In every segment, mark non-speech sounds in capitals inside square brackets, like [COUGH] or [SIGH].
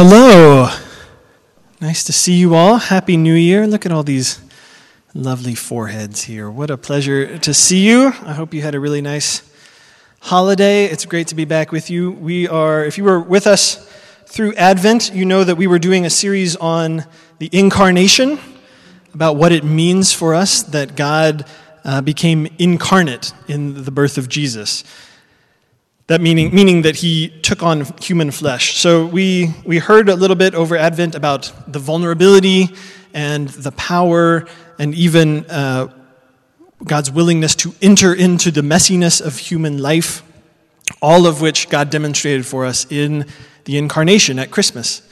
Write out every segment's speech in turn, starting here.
Hello. Nice to see you all. Happy New Year. Look at all these lovely foreheads here. What a pleasure to see you. I hope you had a really nice holiday. It's great to be back with you. We are, if you were with us through Advent, you know that we were doing a series on the incarnation, about what it means for us that God uh, became incarnate in the birth of Jesus. That meaning, meaning that he took on human flesh. So we, we heard a little bit over Advent about the vulnerability and the power and even uh, God's willingness to enter into the messiness of human life, all of which God demonstrated for us in the incarnation at Christmas.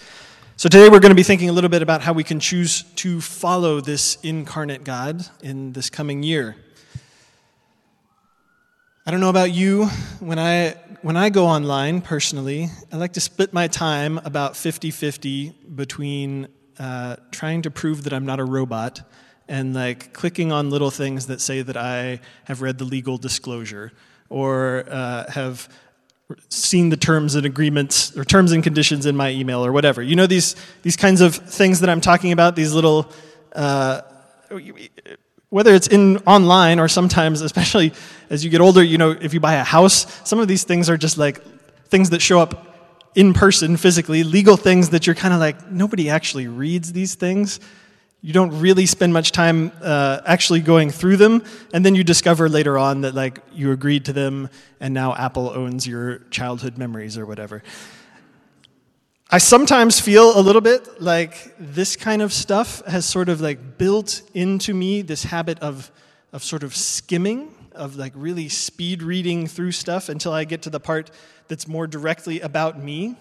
So today we're going to be thinking a little bit about how we can choose to follow this incarnate God in this coming year. I don't know about you. When I, when I go online personally, I like to split my time about 50 50 between uh, trying to prove that I'm not a robot and like clicking on little things that say that I have read the legal disclosure or uh, have seen the terms and agreements or terms and conditions in my email or whatever. You know these these kinds of things that I'm talking about. These little. Uh, whether it's in online or sometimes, [LAUGHS] especially as you get older, you know, if you buy a house, some of these things are just like things that show up in person physically, legal things that you're kind of like, nobody actually reads these things. You don't really spend much time uh, actually going through them, and then you discover later on that like you agreed to them, and now Apple owns your childhood memories or whatever. I sometimes feel a little bit like this kind of stuff has sort of like built into me this habit of, of sort of skimming, of like really speed reading through stuff until I get to the part that's more directly about me.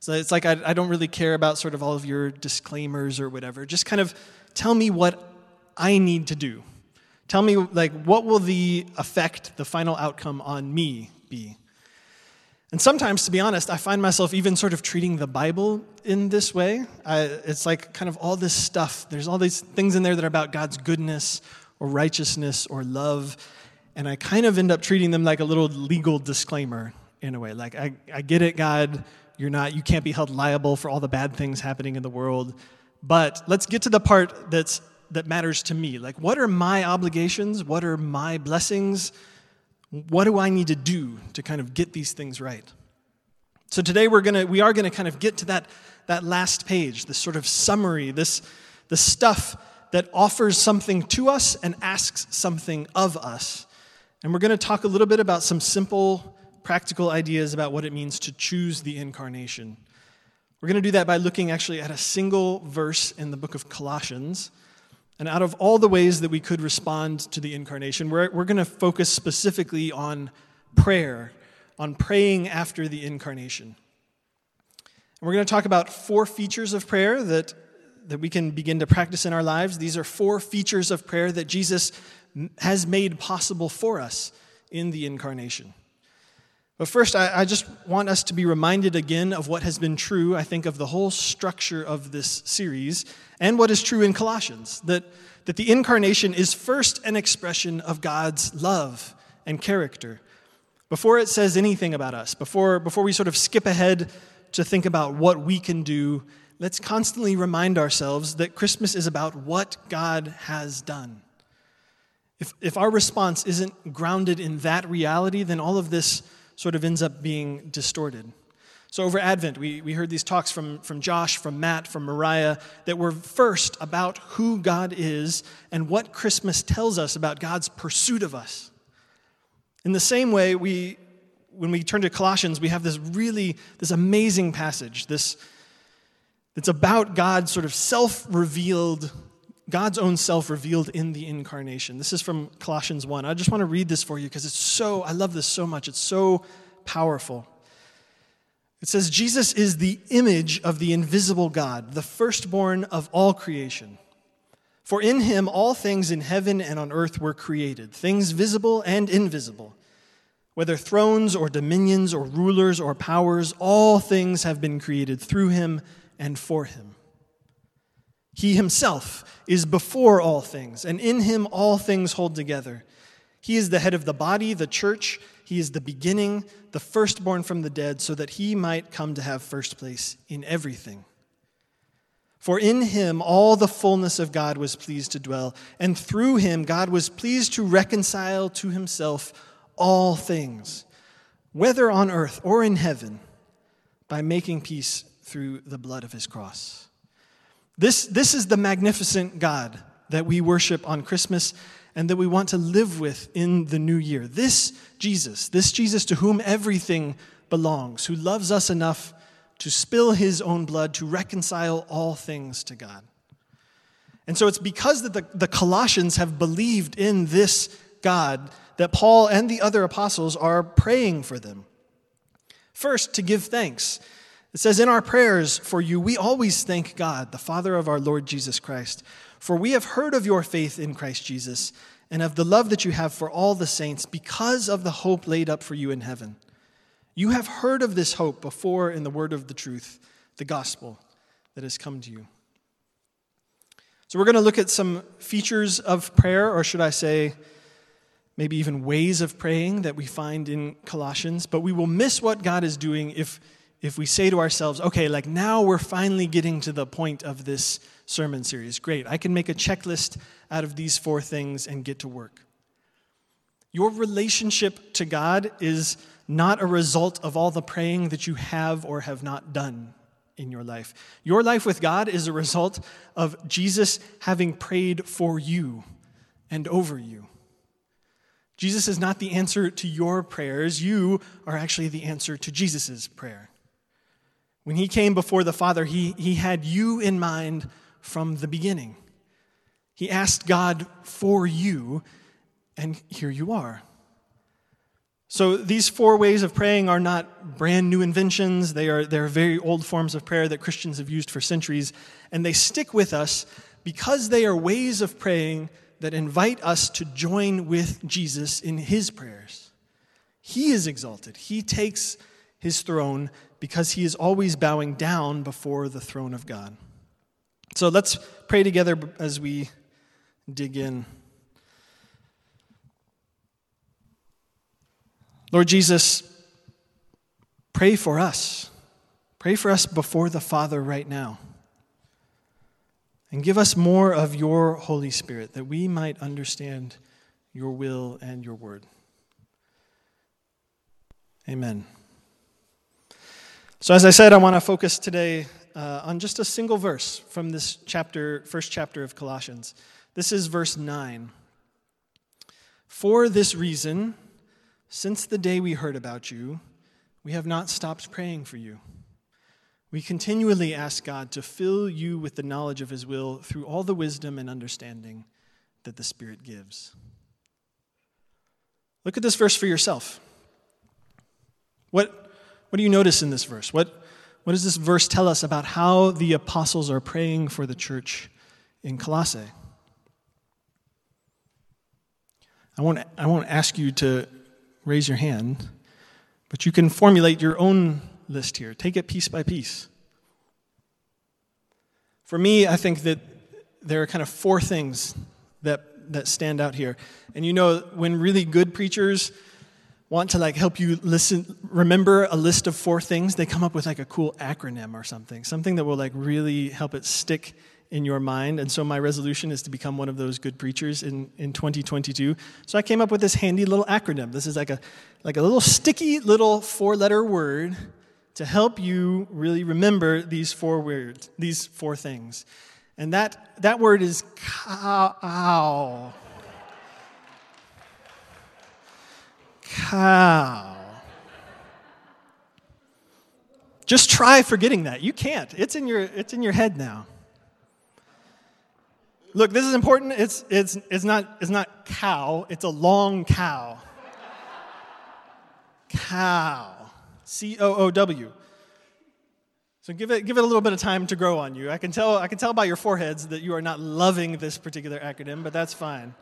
So it's like I, I don't really care about sort of all of your disclaimers or whatever. Just kind of tell me what I need to do. Tell me, like, what will the effect, the final outcome on me be? And sometimes, to be honest, I find myself even sort of treating the Bible in this way. I, it's like kind of all this stuff. There's all these things in there that are about God's goodness or righteousness or love. And I kind of end up treating them like a little legal disclaimer in a way. Like, I, I get it, God. You're not, you can't be held liable for all the bad things happening in the world. But let's get to the part that's, that matters to me. Like, what are my obligations? What are my blessings? What do I need to do to kind of get these things right? So today we're gonna, we are going to kind of get to that, that last page, this sort of summary, this, the stuff that offers something to us and asks something of us. And we're going to talk a little bit about some simple, practical ideas about what it means to choose the incarnation. We're going to do that by looking actually at a single verse in the book of Colossians. And out of all the ways that we could respond to the incarnation, we're, we're going to focus specifically on prayer, on praying after the incarnation. And we're going to talk about four features of prayer that, that we can begin to practice in our lives. These are four features of prayer that Jesus has made possible for us in the incarnation. But first, I, I, just want us to be reminded again of what has been true, I think, of the whole structure of this series and what is true in Colossians that, that the incarnation is first an expression of God's love and character. Before it says anything about us, before, before we sort of skip ahead to think about what we can do, let's constantly remind ourselves that Christmas is about what God has done. If, if our response isn't grounded in that reality, then all of this sort of ends up being distorted. So, over Advent, we, we heard these talks from, from Josh, from Matt, from Mariah that were first about who God is and what Christmas tells us about God's pursuit of us. In the same way, we, when we turn to Colossians, we have this really, this amazing passage, this, it's about God sort of self revealed God's own self revealed in the incarnation. This is from Colossians 1. I just want to read this for you because it's so, I love this so much. It's so powerful. It says, Jesus is the image of the invisible God, the firstborn of all creation. For in him all things in heaven and on earth were created, things visible and invisible. Whether thrones or dominions or rulers or powers, all things have been created through him and for him. He himself is before all things, and in him all things hold together. He is the head of the body, the church. He is the beginning, the firstborn from the dead, so that he might come to have first place in everything. For in him all the fullness of God was pleased to dwell, and through him God was pleased to reconcile to himself all things, whether on earth or in heaven, by making peace through the blood of his cross. This, this is the magnificent God that we worship on Christmas and that we want to live with in the new year. This Jesus, this Jesus to whom everything belongs, who loves us enough to spill his own blood to reconcile all things to God. And so it's because that the, the Colossians have believed in this God that Paul and the other apostles are praying for them. First, to give thanks. It says, In our prayers for you, we always thank God, the Father of our Lord Jesus Christ, for we have heard of your faith in Christ Jesus and of the love that you have for all the saints because of the hope laid up for you in heaven. You have heard of this hope before in the word of the truth, the gospel that has come to you. So, we're going to look at some features of prayer, or should I say, maybe even ways of praying that we find in Colossians, but we will miss what God is doing if, if we say to ourselves, okay, like now we're finally getting to the point of this sermon series. Great, I can make a checklist out of these four things and get to work. Your relationship to God is not a result of all the praying that you have or have not done in your life. Your life with God is a result of Jesus having prayed for you and over you. Jesus is not the answer to your prayers. You are actually the answer to Jesus' prayer. When he came before the Father, he, he had you in mind from the beginning. He asked God for you, and here you are. So these four ways of praying are not brand new inventions. They are, they're very old forms of prayer that Christians have used for centuries, and they stick with us because they are ways of praying that invite us to join with Jesus in his prayers. He is exalted. He takes his throne because he is always bowing down before the throne of God. So let's pray together as we dig in. Lord Jesus, pray for us. Pray for us before the Father right now. And give us more of your Holy Spirit that we might understand your will and your word. Amen. So, as I said, I want to focus today uh, on just a single verse from this chapter, first chapter of Colossians. This is verse 9. For this reason, since the day we heard about you, we have not stopped praying for you. We continually ask God to fill you with the knowledge of His will through all the wisdom and understanding that the Spirit gives. Look at this verse for yourself. What, what do you notice in this verse? What, what does this verse tell us about how the apostles are praying for the church in Colossae? I won't, I won't ask you to raise your hand, but you can formulate your own list here. Take it piece by piece. For me, I think that there are kind of four things that, that stand out here. And you know, when really good preachers want to like help you listen remember a list of four things they come up with like a cool acronym or something something that will like really help it stick in your mind. And so my resolution is to become one of those good preachers in, in 2022. So I came up with this handy little acronym. This is like a, like a little sticky little four letter word to help you really remember these four words, these four things. And that, that word is cow. Cow. Just try forgetting that. You can't. It's in your, it's in your head now. Look, this is important. It's, it's, it's, not, it's not cow, it's a long cow. cow. C O O W. So give it, give it a little bit of time to grow on you. I can, tell, I can tell by your foreheads that you are not loving this particular acronym, but that's fine.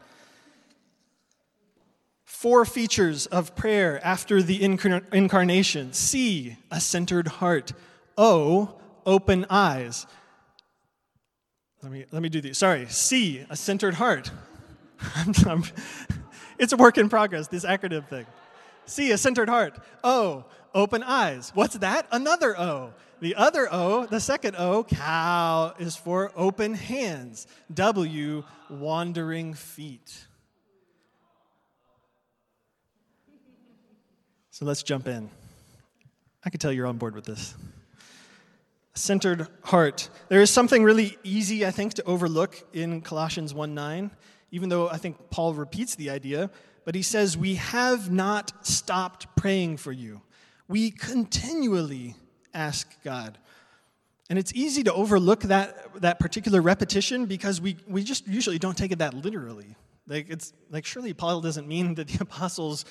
Four features of prayer after the incarnation C, a centered heart. O, open eyes. Let me, let me do these. Sorry. C, a centered heart. [LAUGHS] it's a work in progress, this acronym thing. C, a centered heart. O, open eyes. What's that? Another O. The other O, the second O, cow, is for open hands. W, wandering feet. So let's jump in. I can tell you're on board with this. A centered heart. There is something really easy, I think, to overlook in Colossians 1 9, even though I think Paul repeats the idea, but he says, We have not stopped praying for you. We continually ask God. And it's easy to overlook that, that particular repetition because we, we just usually don't take it that literally. Like, it's, like, surely Paul doesn't mean that the apostles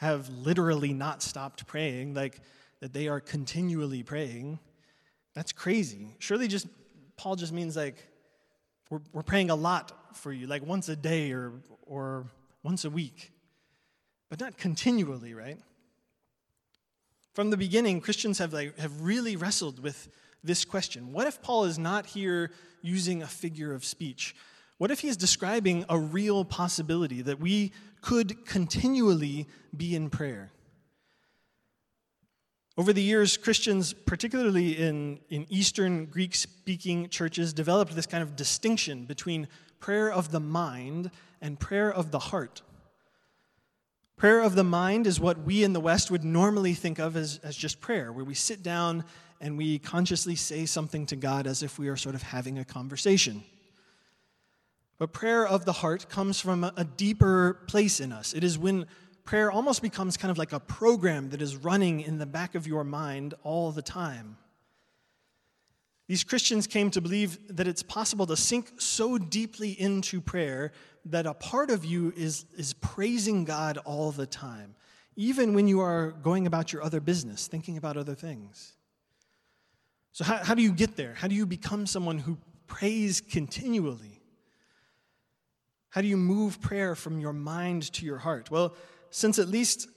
have literally not stopped praying, like that they are continually praying. That's crazy. Surely just Paul just means like we're, we're praying a lot for you, like once a day or, or once a week, but not continually, right? From the beginning, Christians have, like, have really wrestled with this question What if Paul is not here using a figure of speech? What if he is describing a real possibility that we could continually be in prayer? Over the years, Christians, particularly in, in Eastern Greek speaking churches, developed this kind of distinction between prayer of the mind and prayer of the heart. Prayer of the mind is what we in the West would normally think of as, as just prayer, where we sit down and we consciously say something to God as if we are sort of having a conversation. But prayer of the heart comes from a, deeper place in us. It is when prayer almost becomes kind of like a program that is running in the back of your mind all the time. These Christians came to believe that it's possible to sink so deeply into prayer that a part of you is, is praising God all the time, even when you are going about your other business, thinking about other things. So, how, how do you get there? How do you become someone who prays continually? How do you move prayer from your mind to your heart? Well, since at least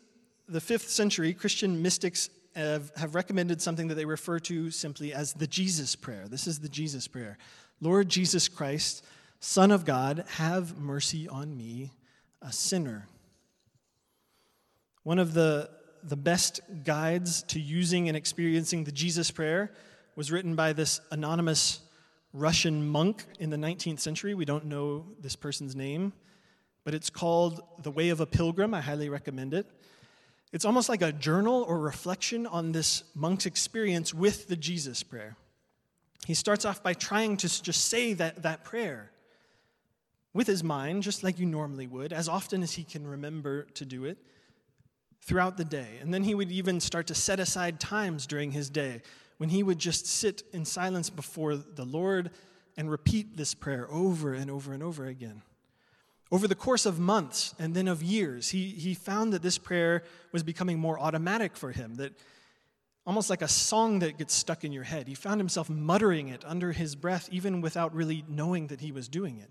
the fifth century, Christian mystics have, have recommended something that they refer to simply as the Jesus prayer. This is the Jesus prayer Lord Jesus Christ, Son of God, have mercy on me, a sinner. One of the, the best guides to using and experiencing the Jesus prayer was written by this anonymous Russian monk in the 19th century. We don't know this person's name, but it's called The Way of a Pilgrim. I highly recommend it. It's almost like a journal or reflection on this monk's experience with the Jesus prayer. He starts off by trying to just say that, that prayer with his mind, just like you normally would, as often as he can remember to do it throughout the day. And then he would even start to set aside times during his day when he would just sit in silence before the Lord and repeat this prayer over and over and over again. Over the course of months and then of years, he, he found that this prayer was becoming more automatic for him, that almost like a song that gets stuck in your head. He found himself muttering it under his breath, even without really knowing that he was doing it.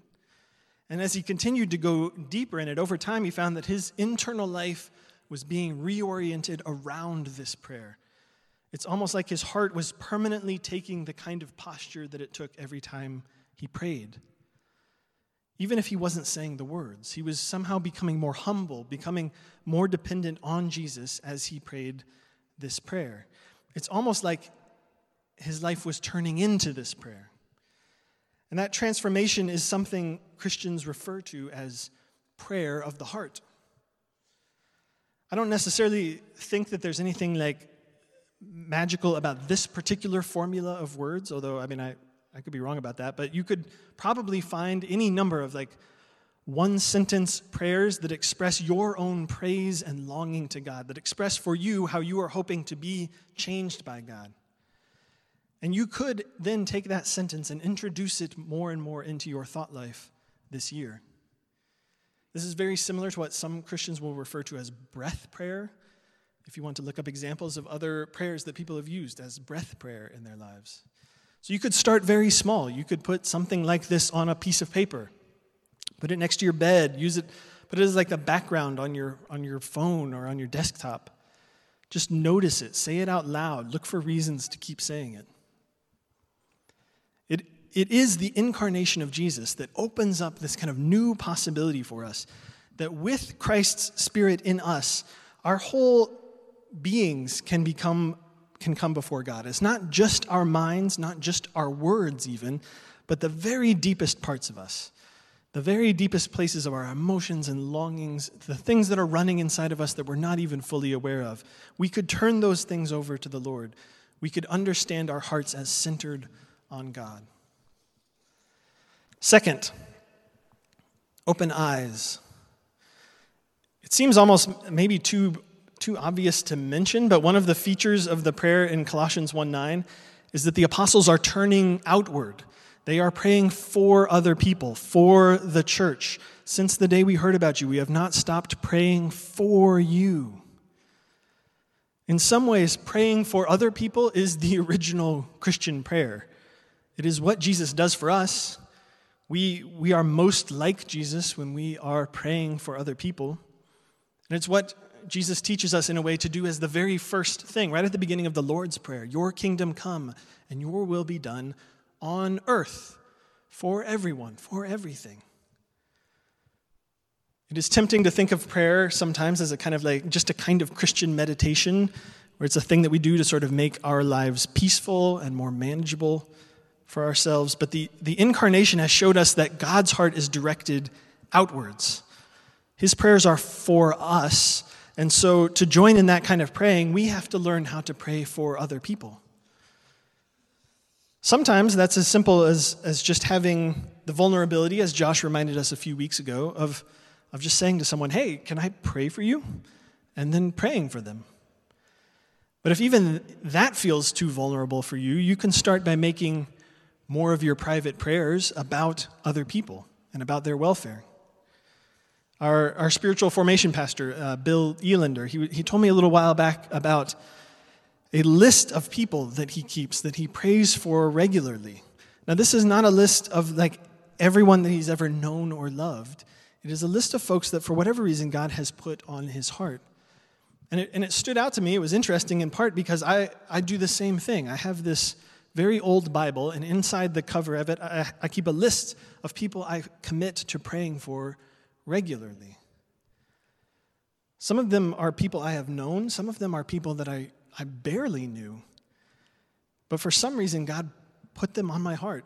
And as he continued to go deeper in it, over time, he found that his internal life was being reoriented around this prayer. It's almost like his heart was permanently taking the kind of posture that it took every time he prayed even if he wasn't saying the words. He was somehow becoming more humble, becoming more dependent on Jesus as he prayed this prayer. It's almost like his life was turning into this prayer. And that transformation is something Christians refer to as prayer of the heart. I don't necessarily think that there's anything like magical about this particular formula of words, although, I mean, I, I could be wrong about that, but you could probably find any number of like one sentence prayers that express your own praise and longing to God, that express for you how you are hoping to be changed by God. And you could then take that sentence and introduce it more and more into your thought life this year. This is very similar to what some Christians will refer to as breath prayer. If you want to look up examples of other prayers that people have used as breath prayer in their lives. So you could start very small. You could put something like this on a piece of paper, put it next to your bed, use it, put it as like a background on your, on your phone or on your desktop. Just notice it, say it out loud, look for reasons to keep saying it. It, it is the incarnation of Jesus that opens up this kind of new possibility for us that with Christ's Spirit in us, Our whole beings can become can come before God. It's not just our minds, not just our words even, but the very deepest parts of us. The very deepest places of our emotions and longings, the things that are running inside of us that we're not even fully aware of. We could turn those things over to the Lord. We could understand our hearts as centered on God. Second, open eyes. It seems almost maybe too, too obvious to mention, but one of the features of the prayer in Colossians 1 9 is that the apostles are turning outward. They are praying for other people, for the church. Since the day we heard about you, we have not stopped praying for you. In some ways, praying for other people is the [LAUGHS] original Christian prayer. It is what Jesus does for us. We, we are most like Jesus when we are praying for other people. And it's what Jesus teaches us in a way to do as the very first thing, right at the beginning of the Lord's Prayer Your kingdom come, and your will be done on earth for everyone, for everything. It is tempting to think of prayer sometimes as a kind of like just a kind of Christian meditation, where it's a thing that we do to sort of make our lives peaceful and more manageable for ourselves. But the, the incarnation has showed us that God's heart is directed outwards. His prayers are for us. And so to join in that kind of praying, we have to learn how to pray for other people. Sometimes that's as simple as, as just having the vulnerability, as Josh reminded us a few weeks ago, of, of just saying to someone, Hey, can I pray for you? And then praying for them. But if even that feels too vulnerable for you, you can start by making more of your private prayers about other people and about their welfare. Our, our spiritual formation pastor, uh, Bill Elander, he, he told me a little while back about a list of people that he keeps that he prays for regularly. Now, this is not a list of like everyone that he's ever known or loved. It is a list of folks that, for whatever reason, God has put on his heart. And it, and it stood out to me. It was interesting in part because I, I do the same thing. I have this very old Bible, and inside the cover of it, I, I keep a list of people I commit to praying for regularly. Some of them are people I have known, some of them are people that I I barely knew. But for some reason, God put them on my heart.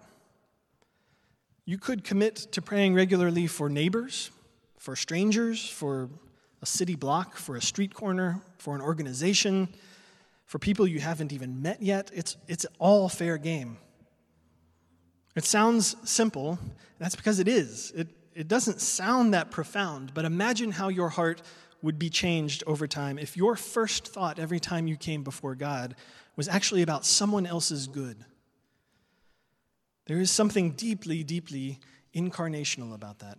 You could commit to praying regularly for neighbors, for strangers, for a city block, for a street corner, for an organization, for people you haven't even met yet. It's, it's all fair game. It sounds simple, that's because it is. It, it doesn't sound that profound, but imagine how your heart would be changed over time if your first thought every time you came before God was actually about someone else's good. There is something deeply, deeply incarnational about that.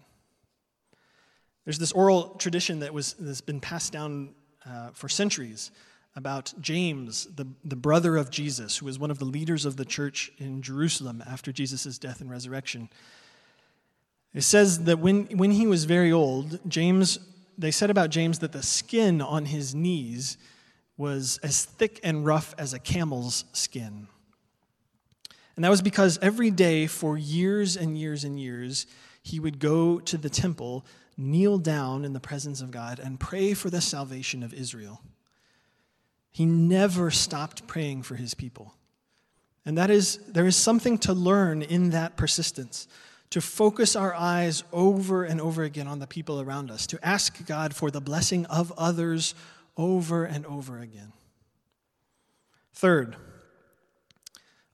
There's this oral tradition that was, that's been passed down uh, for centuries about James, the, the brother of Jesus, who was one of the leaders of the church in Jerusalem after Jesus' death and resurrection. It says that when, when he was very old, James they said about James that the skin on his knees was as thick and rough as a camel's skin. And that was because every day for years and years and years, he would go to the temple, kneel down in the presence of God, and pray for the salvation of Israel. He never stopped praying for his people. And that is, there is something to learn in that persistence to focus our eyes over and over again on the people around us, to ask God for the blessing of others over and over again. Third,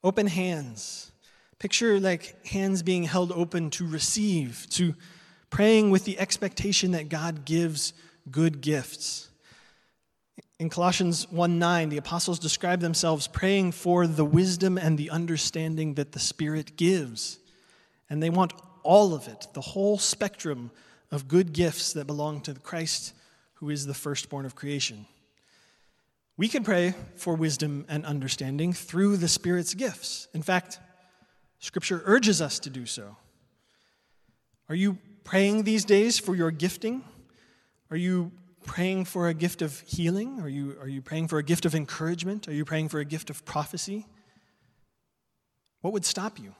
open hands. Picture like hands being held open to receive, to praying with the expectation that God gives good gifts. In Colossians 1 9, the apostles describe themselves praying for the wisdom and the understanding that the Spirit gives. And they want all of it, the whole spectrum of good gifts that belong to Christ, who is the firstborn of creation. We can pray for wisdom and understanding through the Spirit's gifts. In fact, Scripture urges us to do so. Are you praying these days for your gifting? Are you praying for a gift of healing? Are you, are you praying for a gift of encouragement? Are you praying for a gift of prophecy? What would stop you?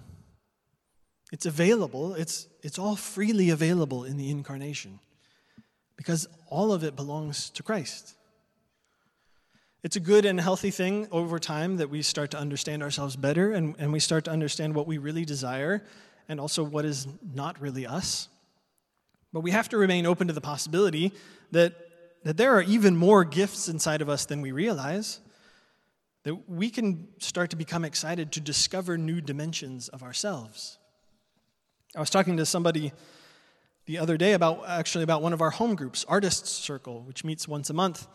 It's available, it's, it's all freely available in the incarnation because all of it belongs to Christ. It's a good and healthy thing over time that we start to understand ourselves better and, and we start to understand what we really desire and also what is not really us. But we have to remain open to the possibility that, that there are even more gifts inside of us than we realize, that we can start to become excited to discover new dimensions of ourselves. I was talking to somebody the other day about actually about one of our home groups, Artists Circle, which meets once a month.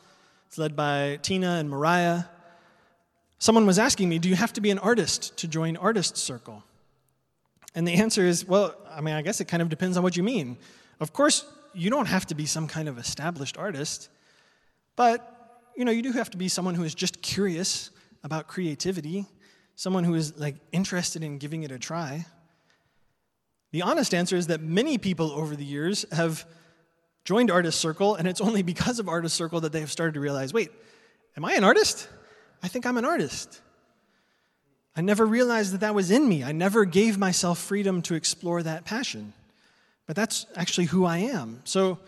It's led by Tina and Mariah. Someone was asking me, Do you have to be an artist to join Artists Circle? And the answer is, Well, I mean, I guess it kind of depends on what you mean. Of course, you don't have to be some kind of established artist, but you know, you do have to be someone who is just curious about creativity, someone who is like interested in giving it a try. The honest answer is that many people over the years have joined Artist Circle, and it's only because of Artist Circle that they have started to realize wait, am I an artist? I think I'm an artist. I never realized that that was in me. I never gave myself freedom to explore that passion. But that's actually who I am. So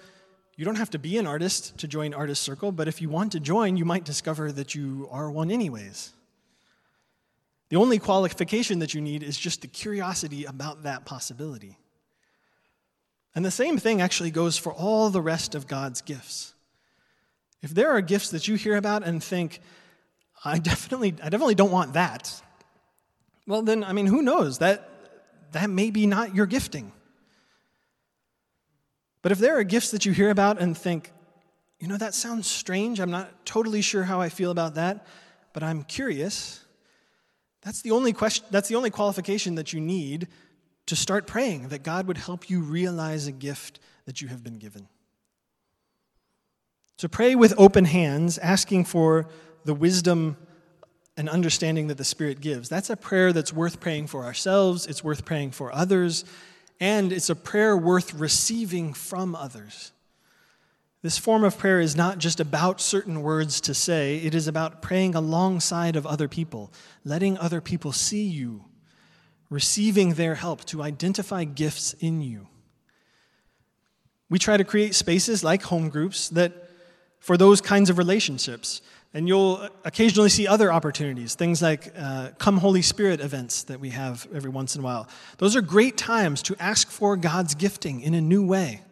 you don't have to be an artist to join Artist Circle, but if you want to join, you might discover that you are one anyways. The only qualification that you need is just the curiosity about that possibility. And the same thing actually goes for all the rest of God's gifts. If there are gifts that you hear about and think, I definitely, I definitely don't want that, well, then, I mean, who knows? That, that may be not your gifting. But if there are gifts that you hear about and think, you know, that sounds strange, I'm not totally sure how I feel about that, but I'm curious, that's the only question, that's the only qualification that you need to start praying that God would help you realize a gift that you have been given. So pray with open hands, asking for the wisdom and understanding that the Spirit gives. That's a prayer that's worth praying for ourselves, it's worth praying for others, and it's a prayer worth receiving from others. This form of prayer is not just about certain words to say, it is about praying alongside of other people, letting other people see you, receiving their help to identify gifts in you. We try to create spaces like home groups that for those kinds of relationships. And you'll occasionally see other opportunities, things like uh, Come Holy Spirit events that we have every once in a while. Those are great times to ask for God's gifting in a new way.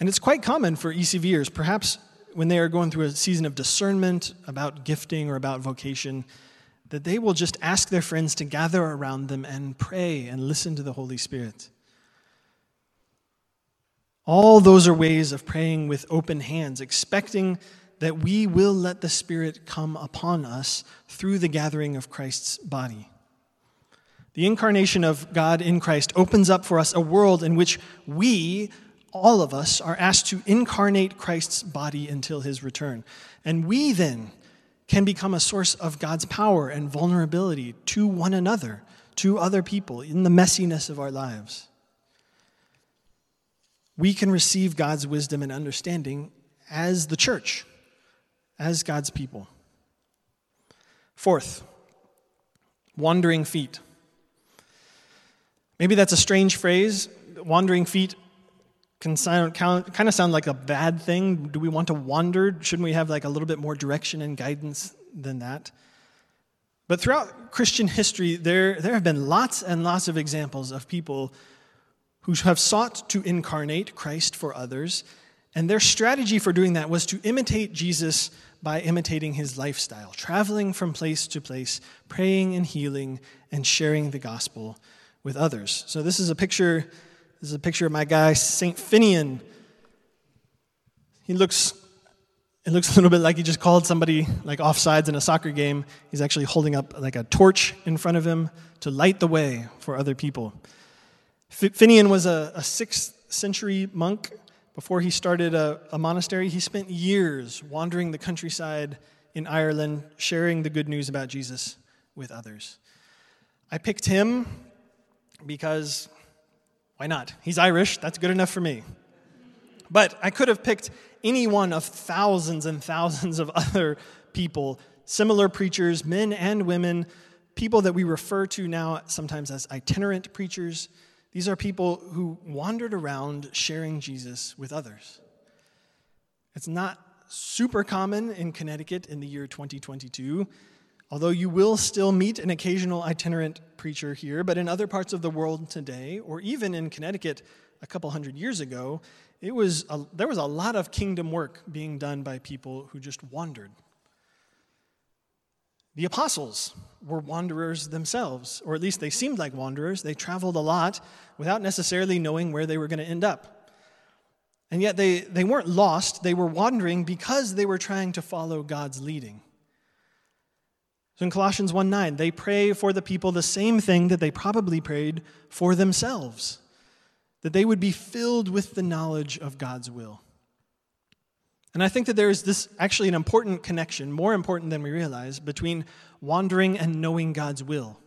And it's quite common for ECVers, perhaps when they are going through a season of discernment about gifting or about vocation, that they will just ask their friends to gather around them and pray and listen to the Holy Spirit. All those are ways of praying with open hands, expecting that we will let the Spirit come upon us through the gathering of Christ's body. The incarnation of God in Christ opens up for us a world in which we, all of us, are asked to incarnate Christ's body until his return. And we then can become a source of God's power and vulnerability to one another, to other people, in the messiness of our lives. We can receive God's wisdom and understanding as the church as God's people. Fourth, wandering feet. Maybe that's a strange phrase. Wandering feet can sound, kind of sound like a bad thing. Do we want to wander? Shouldn't we have like a little bit more direction and guidance than that? But throughout Christian history, there, there have been lots and lots of examples of people who have sought to incarnate Christ for others and their strategy for doing that was to imitate Jesus by imitating his lifestyle, traveling from place to place, praying and healing and sharing the gospel with others. So this is a picture this is a picture of my guy Saint Finian. He looks it looks a little bit like he just called somebody like offsides in a soccer game. He's actually holding up like a torch in front of him to light the way for other people. Finian was a, a sixth century monk before he started a, a, monastery, he spent years wandering the countryside in Ireland, sharing the good news about Jesus with others. I picked him because why not? He's Irish, that's good enough for me. But I could have picked any one of thousands and thousands of [LAUGHS] other people, similar preachers, men and women, people that we refer to now sometimes as itinerant preachers these are people who wandered around sharing Jesus with others. It's not super common in Connecticut in the year 2022, although you will still meet an occasional itinerant preacher here, but in other parts of the world today, or even in Connecticut a couple hundred years ago, it was a, there was a lot of kingdom work being done by people who just wandered. The apostles were wanderers themselves, or at least they seemed like wanderers. They traveled a lot without necessarily knowing where they were going to end up. And yet they, they weren't lost, they were wandering because they were trying to follow God's leading. So in Colossians 1 9, they pray for the people the same thing that they probably prayed for themselves that they would be filled with the knowledge of God's will. And I think that there is this actually an important connection, more important than we realize, between wandering and knowing God's will.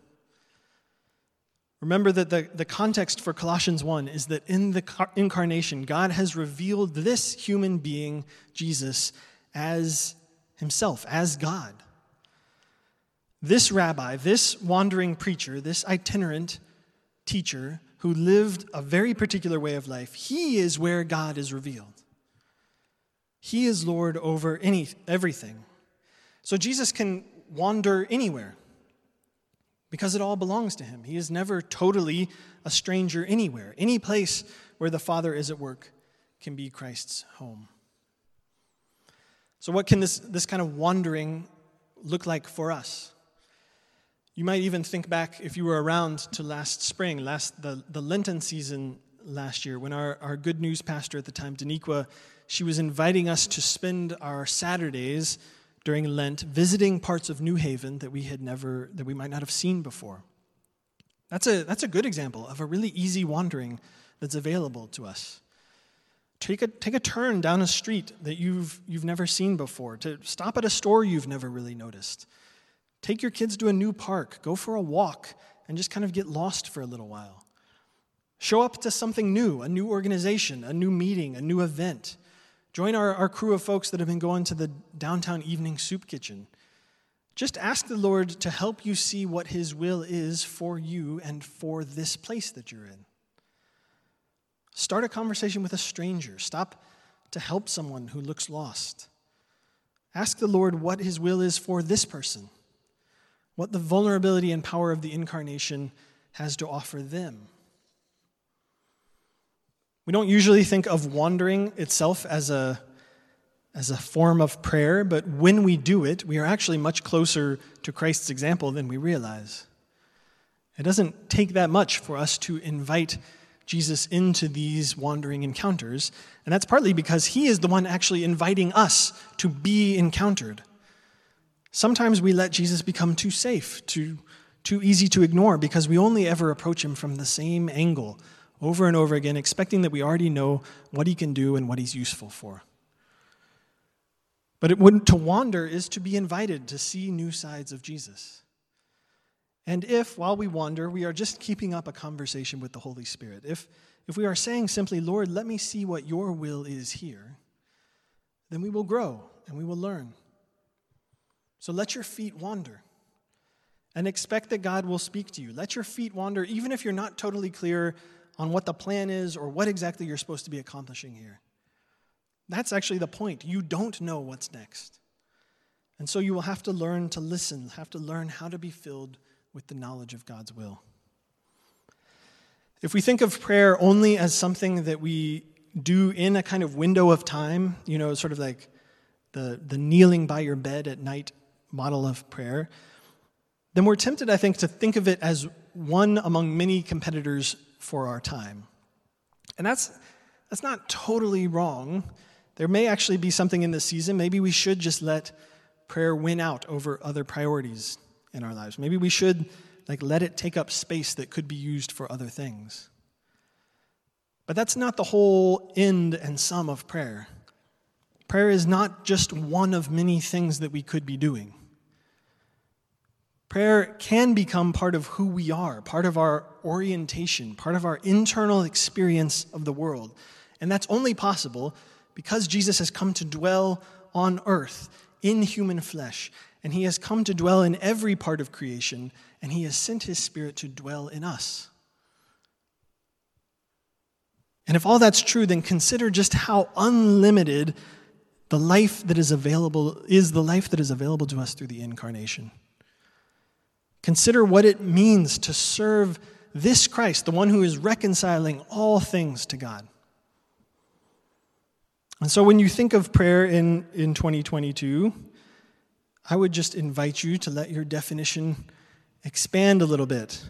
Remember that the, the context for Colossians 1 is that in the incarnation, God has revealed this human being, Jesus, as himself, as God. This rabbi, this wandering preacher, this itinerant teacher, who lived a very particular way of life, he is where God is revealed. He is Lord over any, everything. So Jesus can wander anywhere because it all belongs to him. He is never totally a stranger anywhere. Any place where the Father is at work can be Christ's home. So, what can this, this kind of wandering look like for us? You might even think back, if you were around, to last spring, last the, the Lenten season last year, when our, our good news pastor at the time, Daniqua, she was inviting us to spend our Saturdays during Lent visiting parts of New Haven that we had never, that we might not have seen before. That's a, that's a good example of a really easy wandering that's available to us. Take a, take a turn down a street that you've, you've never seen before, to stop at a store you've never really noticed Take your kids to a new park, go for a walk, and just kind of get lost for a little while. Show up to something new, a new organization, a new meeting, a new event. Join our, our crew of folks that have been going to the downtown evening soup kitchen. Just ask the Lord to help you see what His will is for you and for this place that you're in. Start a conversation with a stranger. Stop to help someone who looks lost. Ask the Lord what His will is for this person what the vulnerability and power of the incarnation has to offer them. We don't usually think of wandering itself as a, as a form of prayer, but when we do it, we are actually much closer to Christ's example than we realize. It doesn't take that much for us to invite Jesus into these wandering encounters, and that's partly because he is the one actually inviting us to be encountered. Sometimes we let Jesus become too safe, too, too easy to ignore, because we only ever approach him from the same angle over and over again, expecting that we already know what he can do and what he's useful for. But it to wander is to be invited to see new sides of Jesus. And if, while we wander, we are just keeping up a conversation with the Holy Spirit, if, if we are saying simply, Lord, let me see what your will is here, then we will grow and we will learn. So let your feet wander and expect that God will speak to you. Let your feet wander, even if you're not totally clear on what the plan is or what exactly you're supposed to be accomplishing here. That's actually the point. You don't know what's next. And so you will have to learn to listen, have to learn how to be filled with the knowledge of God's will. If we think of prayer only as something that we do in a kind of window of time, you know, sort of like the, the kneeling by your bed at night model of prayer, then we're tempted, I think, to think of it as one among many competitors for our time. And that's, that's not totally wrong. There may actually be something in this season. Maybe we should just let prayer win out over other priorities in our lives. Maybe we should like let it take up space that could be used for other things. But that's not the whole end and sum of prayer. Prayer is not just one of many things that we could be doing. Prayer can become part of who we are, part of our orientation, part of our internal experience of the world. And that's only possible because Jesus has come to dwell on earth in human flesh. And he has come to dwell in every part of creation, and he has sent his spirit to dwell in us. And if all that's true, then consider just how unlimited The life that is available is the life that is available to us through the incarnation. Consider what it means to serve this Christ, the one who is reconciling all things to God. And so when you think of prayer in, in 2022, I would just invite you to let your definition expand a little bit.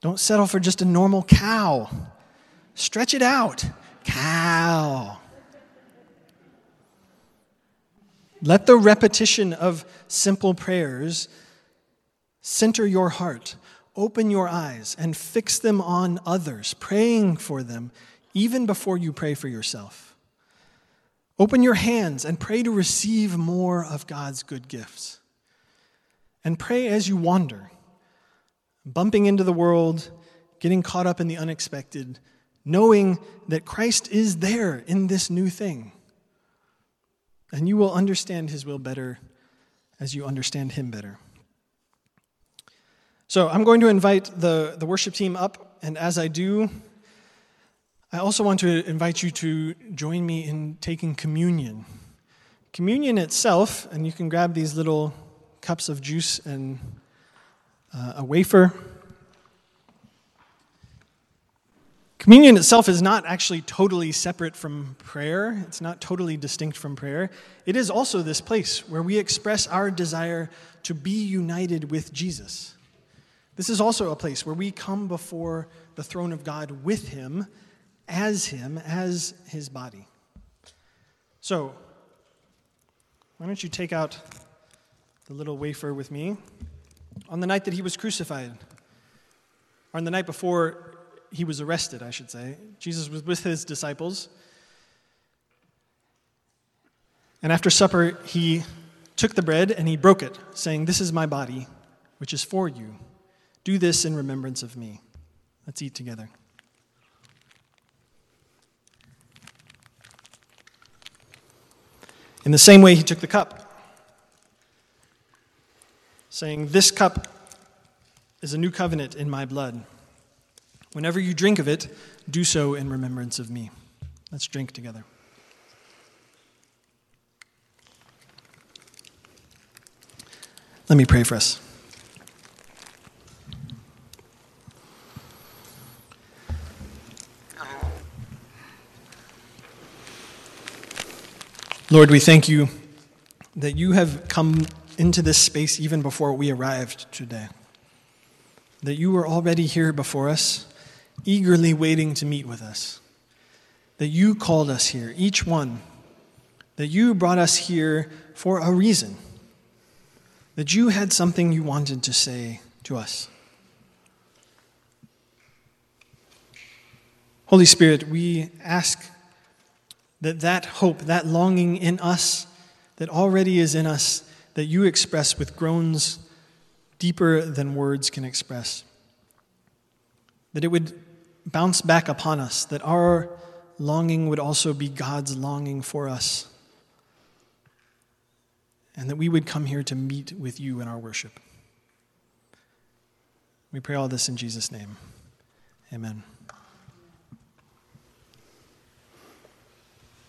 Don't settle for just a normal cow. Stretch it out. Cow. Let the repetition of simple prayers center your heart, open your eyes, and fix them on others, praying for them even before you pray for yourself. Open your hands and pray to receive more of God's good gifts. And pray as you wander, bumping into the world, getting caught up in the unexpected, knowing that Christ is there in this new thing. And you will understand his will better as you understand him better. So I'm going to invite the, the worship team up, and as I do, I also want to invite you to join me in taking communion. Communion itself, and you can grab these little cups of juice and uh, a wafer. Communion itself is not actually totally separate from prayer. It's not totally distinct from prayer. It is also this place where we express our desire to be united with Jesus. This is also a place where we come before the throne of God with Him, as Him, as His body. So, why don't you take out the little wafer with me? On the night that He was crucified, or on the night before He was arrested, I should say, Jesus was with His disciples. And after supper, He took the bread and He broke it, saying, This is my body, which is for you. Do this in remembrance of me. Let's eat together. In the same way, he took the cup, saying, This cup is a new covenant in my blood. Whenever you drink of it, do so in remembrance of me. Let's drink together. Let me pray for us. Lord, we thank you that you have come into this space even before we arrived today. That you were already here before us, eagerly waiting to meet with us. That you called us here, each one. That you brought us here for a reason. That you had something you wanted to say to us. Holy Spirit, we ask that that hope, that longing in us that already is in us, that you express with groans deeper than words can express. That it would bounce back upon us, that our longing would also be God's longing for us, and that we would come here to meet with you in our worship. We pray all this in Jesus' name. Amen.